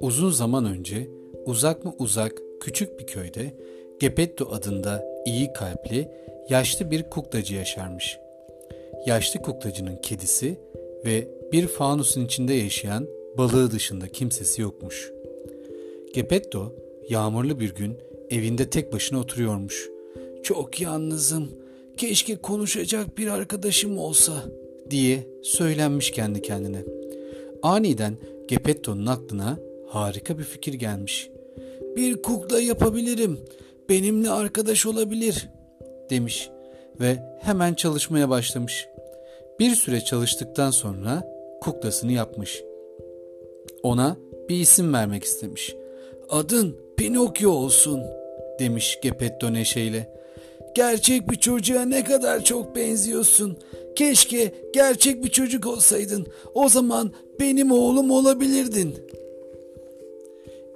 Uzun zaman önce uzak mı uzak küçük bir köyde Gepetto adında iyi kalpli yaşlı bir kuklacı yaşarmış. Yaşlı kuklacının kedisi ve bir fanusun içinde yaşayan balığı dışında kimsesi yokmuş. Gepetto yağmurlu bir gün evinde tek başına oturuyormuş. Çok yalnızım, keşke konuşacak bir arkadaşım olsa diye söylenmiş kendi kendine. Aniden Gepetto'nun aklına harika bir fikir gelmiş. Bir kukla yapabilirim, benimle arkadaş olabilir demiş ve hemen çalışmaya başlamış. Bir süre çalıştıktan sonra kuklasını yapmış. Ona bir isim vermek istemiş. Adın Pinokyo olsun demiş Gepetto neşeyle. Gerçek bir çocuğa ne kadar çok benziyorsun. Keşke gerçek bir çocuk olsaydın. O zaman benim oğlum olabilirdin.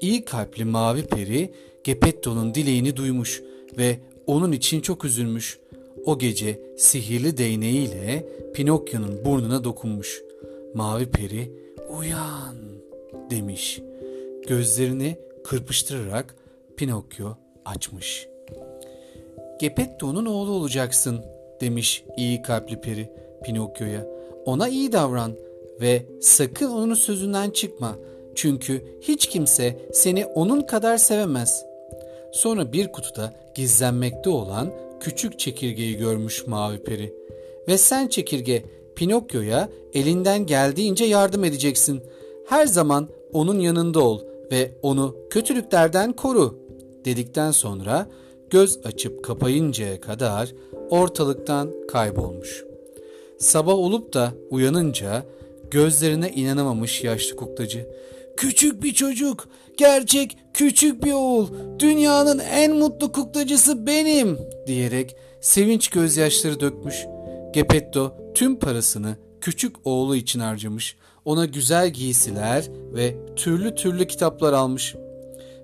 İyi kalpli mavi peri Gepetto'nun dileğini duymuş ve onun için çok üzülmüş. O gece sihirli değneğiyle Pinokyo'nun burnuna dokunmuş. Mavi peri uyan demiş. Gözlerini kırpıştırarak Pinokyo açmış. Gepetto'nun oğlu olacaksın demiş iyi kalpli peri Pinokyo'ya. Ona iyi davran ve sakın onun sözünden çıkma. Çünkü hiç kimse seni onun kadar sevemez. Sonra bir kutuda gizlenmekte olan küçük çekirgeyi görmüş mavi peri. Ve sen çekirge Pinokyo'ya elinden geldiğince yardım edeceksin. Her zaman onun yanında ol ve onu kötülüklerden koru dedikten sonra göz açıp kapayıncaya kadar ortalıktan kaybolmuş. Sabah olup da uyanınca gözlerine inanamamış yaşlı kuklacı. Küçük bir çocuk, gerçek küçük bir oğul, dünyanın en mutlu kuklacısı benim diyerek sevinç gözyaşları dökmüş. Gepetto tüm parasını küçük oğlu için harcamış. Ona güzel giysiler ve türlü türlü kitaplar almış.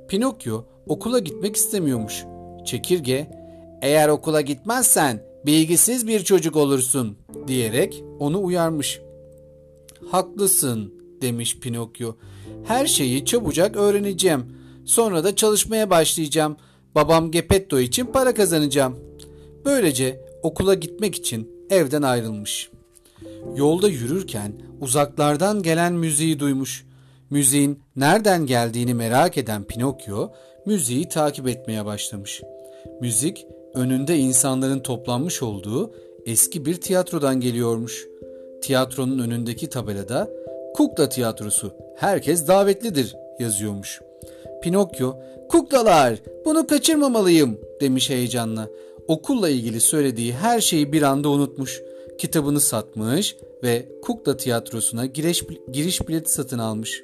Pinokyo okula gitmek istemiyormuş. Çekirge, eğer okula gitmezsen bilgisiz bir çocuk olursun diyerek onu uyarmış. Haklısın demiş Pinokyo. Her şeyi çabucak öğreneceğim. Sonra da çalışmaya başlayacağım. Babam Gepetto için para kazanacağım. Böylece okula gitmek için evden ayrılmış. Yolda yürürken uzaklardan gelen müziği duymuş. Müziğin nereden geldiğini merak eden Pinokyo müziği takip etmeye başlamış. Müzik önünde insanların toplanmış olduğu eski bir tiyatrodan geliyormuş. Tiyatronun önündeki tabelada Kukla Tiyatrosu herkes davetlidir yazıyormuş. Pinokyo kuklalar bunu kaçırmamalıyım demiş heyecanla. Okulla ilgili söylediği her şeyi bir anda unutmuş. Kitabını satmış ve kukla tiyatrosuna giriş, giriş bileti satın almış.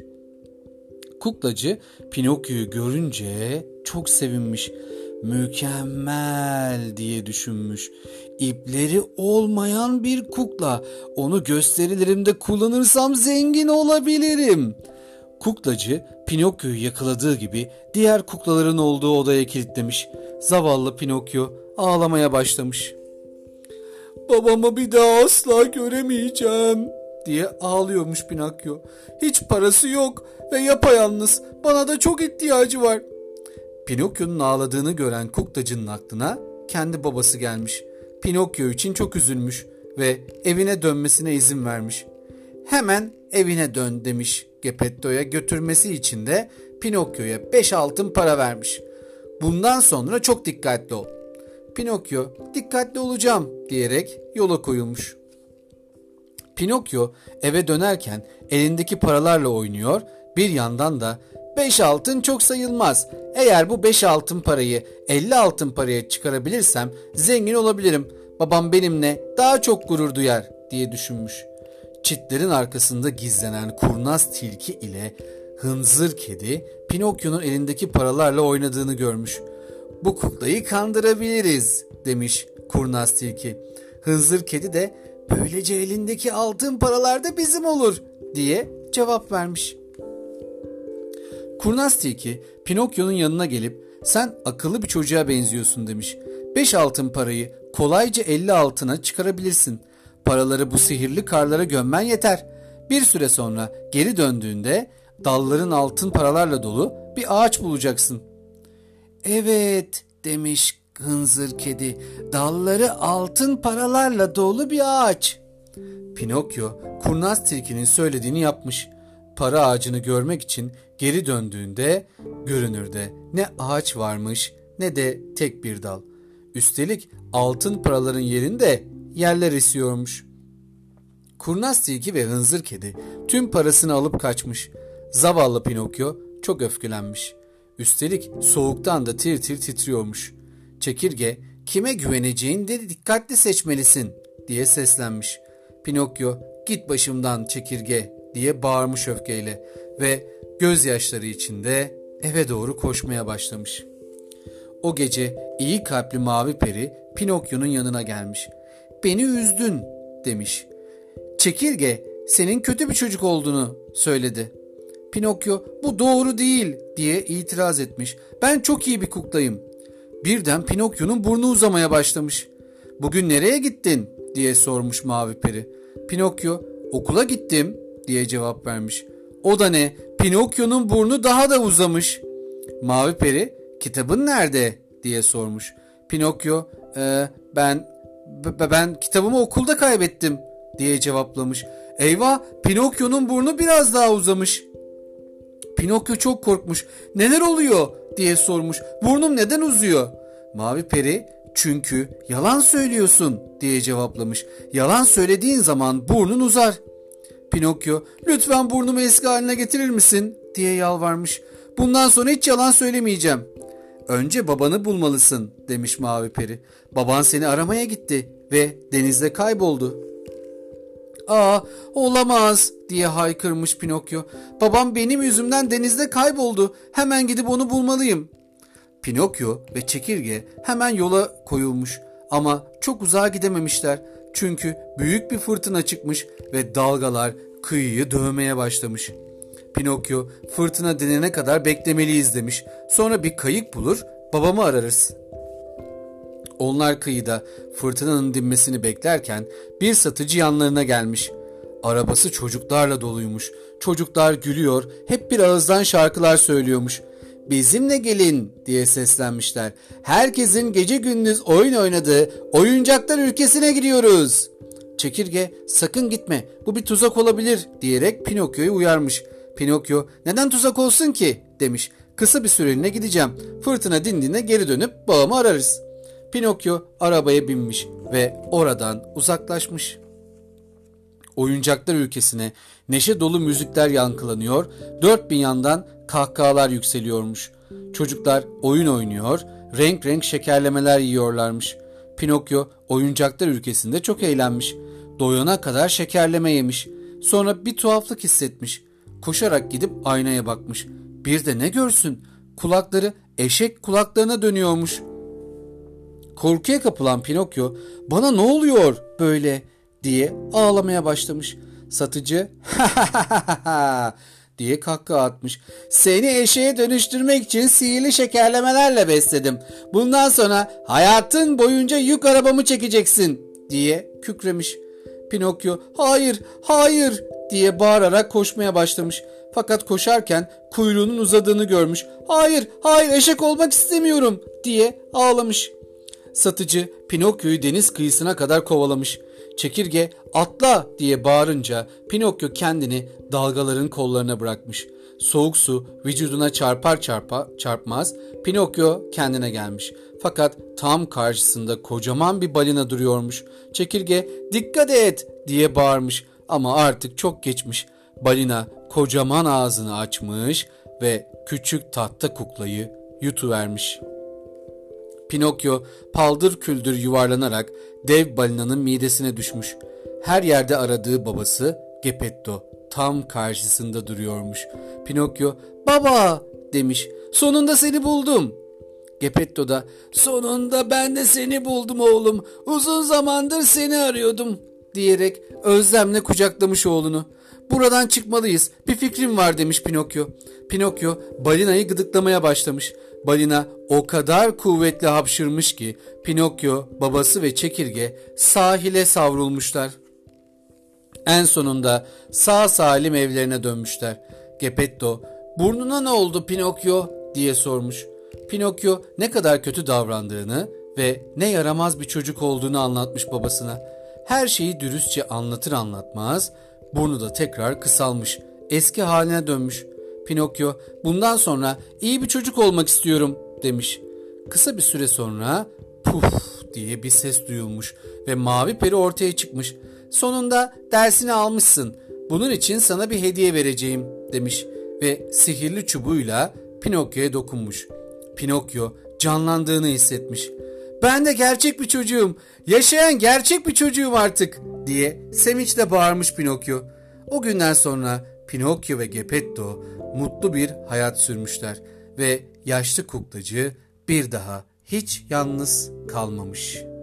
Kuklacı Pinokyo'yu görünce çok sevinmiş. Mükemmel diye düşünmüş. İpleri olmayan bir kukla. Onu gösterilerimde kullanırsam zengin olabilirim. Kuklacı Pinokyo'yu yakaladığı gibi diğer kuklaların olduğu odaya kilitlemiş. Zavallı Pinokyo ağlamaya başlamış. Babamı bir daha asla göremeyeceğim diye ağlıyormuş Pinokyo. Hiç parası yok ve yapayalnız. Bana da çok ihtiyacı var. Pinokyo'nun ağladığını gören kuklacının aklına kendi babası gelmiş. Pinokyo için çok üzülmüş ve evine dönmesine izin vermiş. Hemen evine dön demiş Gepetto'ya götürmesi için de Pinokyo'ya 5 altın para vermiş. Bundan sonra çok dikkatli ol. Pinokyo dikkatli olacağım diyerek yola koyulmuş. Pinokyo eve dönerken elindeki paralarla oynuyor, bir yandan da 5 altın çok sayılmaz. Eğer bu 5 altın parayı 50 altın paraya çıkarabilirsem zengin olabilirim. Babam benimle daha çok gurur duyar diye düşünmüş. Çitlerin arkasında gizlenen kurnaz tilki ile hınzır kedi Pinokyo'nun elindeki paralarla oynadığını görmüş. Bu kuklayı kandırabiliriz demiş kurnaz tilki. Hınzır kedi de böylece elindeki altın paralar da bizim olur diye cevap vermiş. Kurnaz tilki Pinokyo'nun yanına gelip sen akıllı bir çocuğa benziyorsun demiş. Beş altın parayı kolayca elli altına çıkarabilirsin. Paraları bu sihirli karlara gömmen yeter. Bir süre sonra geri döndüğünde dalların altın paralarla dolu bir ağaç bulacaksın. Evet demiş hınzır kedi. Dalları altın paralarla dolu bir ağaç. Pinokyo kurnaz tilkinin söylediğini yapmış. Para ağacını görmek için geri döndüğünde görünürde ne ağaç varmış ne de tek bir dal. Üstelik altın paraların yerinde yerler esiyormuş. Kurnaz tilki ve hınzır kedi tüm parasını alıp kaçmış. Zavallı Pinokyo çok öfkelenmiş. Üstelik soğuktan da tir tir titriyormuş. Çekirge kime güveneceğini de dikkatli seçmelisin diye seslenmiş. Pinokyo git başımdan çekirge diye bağırmış öfkeyle ve gözyaşları içinde eve doğru koşmaya başlamış. O gece iyi kalpli mavi peri Pinokyo'nun yanına gelmiş. Beni üzdün demiş. Çekirge senin kötü bir çocuk olduğunu söyledi. Pinokyo bu doğru değil diye itiraz etmiş. Ben çok iyi bir kuklayım. Birden Pinokyo'nun burnu uzamaya başlamış. Bugün nereye gittin diye sormuş mavi peri. Pinokyo okula gittim diye cevap vermiş. O da ne? Pinokyo'nun burnu daha da uzamış. Mavi peri kitabın nerede diye sormuş. Pinokyo e, ben ben kitabımı okulda kaybettim diye cevaplamış. Eyvah Pinokyo'nun burnu biraz daha uzamış. Pinokyo çok korkmuş. Neler oluyor diye sormuş. Burnum neden uzuyor? Mavi peri çünkü yalan söylüyorsun diye cevaplamış. Yalan söylediğin zaman burnun uzar. Pinokyo lütfen burnumu eski haline getirir misin diye yalvarmış. Bundan sonra hiç yalan söylemeyeceğim. Önce babanı bulmalısın demiş Mavi Peri. Baban seni aramaya gitti ve denizde kayboldu. Aa olamaz diye haykırmış Pinokyo. Babam benim yüzümden denizde kayboldu. Hemen gidip onu bulmalıyım. Pinokyo ve Çekirge hemen yola koyulmuş ama çok uzağa gidememişler. Çünkü büyük bir fırtına çıkmış ve dalgalar kıyıyı dövmeye başlamış. Pinokyo fırtına denene kadar beklemeliyiz demiş. Sonra bir kayık bulur babamı ararız. Onlar kıyıda fırtınanın dinmesini beklerken bir satıcı yanlarına gelmiş. Arabası çocuklarla doluymuş. Çocuklar gülüyor, hep bir ağızdan şarkılar söylüyormuş. Bizimle gelin diye seslenmişler. Herkesin gece gündüz oyun oynadığı oyuncaklar ülkesine gidiyoruz. Çekirge sakın gitme bu bir tuzak olabilir diyerek Pinokyo'yu uyarmış. Pinokyo neden tuzak olsun ki demiş. Kısa bir süreliğine gideceğim. Fırtına dindiğinde geri dönüp babamı ararız. Pinokyo arabaya binmiş ve oradan uzaklaşmış. Oyuncaklar ülkesine neşe dolu müzikler yankılanıyor, dört bin yandan kahkahalar yükseliyormuş. Çocuklar oyun oynuyor, renk renk şekerlemeler yiyorlarmış. Pinokyo oyuncaklar ülkesinde çok eğlenmiş. Doyana kadar şekerleme yemiş. Sonra bir tuhaflık hissetmiş. Koşarak gidip aynaya bakmış. Bir de ne görsün? Kulakları eşek kulaklarına dönüyormuş. Korkuya kapılan Pinokyo bana ne oluyor böyle diye ağlamaya başlamış. Satıcı diye kahkaha atmış. Seni eşeğe dönüştürmek için sihirli şekerlemelerle besledim. Bundan sonra hayatın boyunca yük arabamı çekeceksin diye kükremiş. Pinokyo hayır hayır diye bağırarak koşmaya başlamış. Fakat koşarken kuyruğunun uzadığını görmüş. Hayır hayır eşek olmak istemiyorum diye ağlamış. Satıcı Pinokyo'yu deniz kıyısına kadar kovalamış. Çekirge atla diye bağırınca Pinokyo kendini dalgaların kollarına bırakmış. Soğuk su vücuduna çarpar çarpa çarpmaz Pinokyo kendine gelmiş. Fakat tam karşısında kocaman bir balina duruyormuş. Çekirge dikkat et diye bağırmış ama artık çok geçmiş. Balina kocaman ağzını açmış ve küçük tahta kuklayı yutuvermiş. Pinokyo paldır küldür yuvarlanarak dev balinanın midesine düşmüş. Her yerde aradığı babası Gepetto tam karşısında duruyormuş. Pinokyo baba demiş sonunda seni buldum. Gepetto da sonunda ben de seni buldum oğlum uzun zamandır seni arıyordum diyerek özlemle kucaklamış oğlunu. Buradan çıkmalıyız. Bir fikrim var demiş Pinokyo. Pinokyo balinayı gıdıklamaya başlamış. Balina o kadar kuvvetli hapşırmış ki Pinokyo, babası ve çekirge sahile savrulmuşlar. En sonunda sağ salim evlerine dönmüşler. Gepetto, burnuna ne oldu Pinokyo diye sormuş. Pinokyo ne kadar kötü davrandığını ve ne yaramaz bir çocuk olduğunu anlatmış babasına. Her şeyi dürüstçe anlatır anlatmaz burnu da tekrar kısalmış. Eski haline dönmüş. Pinokyo bundan sonra iyi bir çocuk olmak istiyorum demiş. Kısa bir süre sonra puf diye bir ses duyulmuş ve mavi peri ortaya çıkmış. Sonunda dersini almışsın. Bunun için sana bir hediye vereceğim demiş ve sihirli çubuğuyla Pinokyo'ya dokunmuş. Pinokyo canlandığını hissetmiş. Ben de gerçek bir çocuğum, yaşayan gerçek bir çocuğum artık diye sevinçle bağırmış Pinokyo. O günden sonra Pinokyo ve Geppetto mutlu bir hayat sürmüşler ve yaşlı kuklacı bir daha hiç yalnız kalmamış.''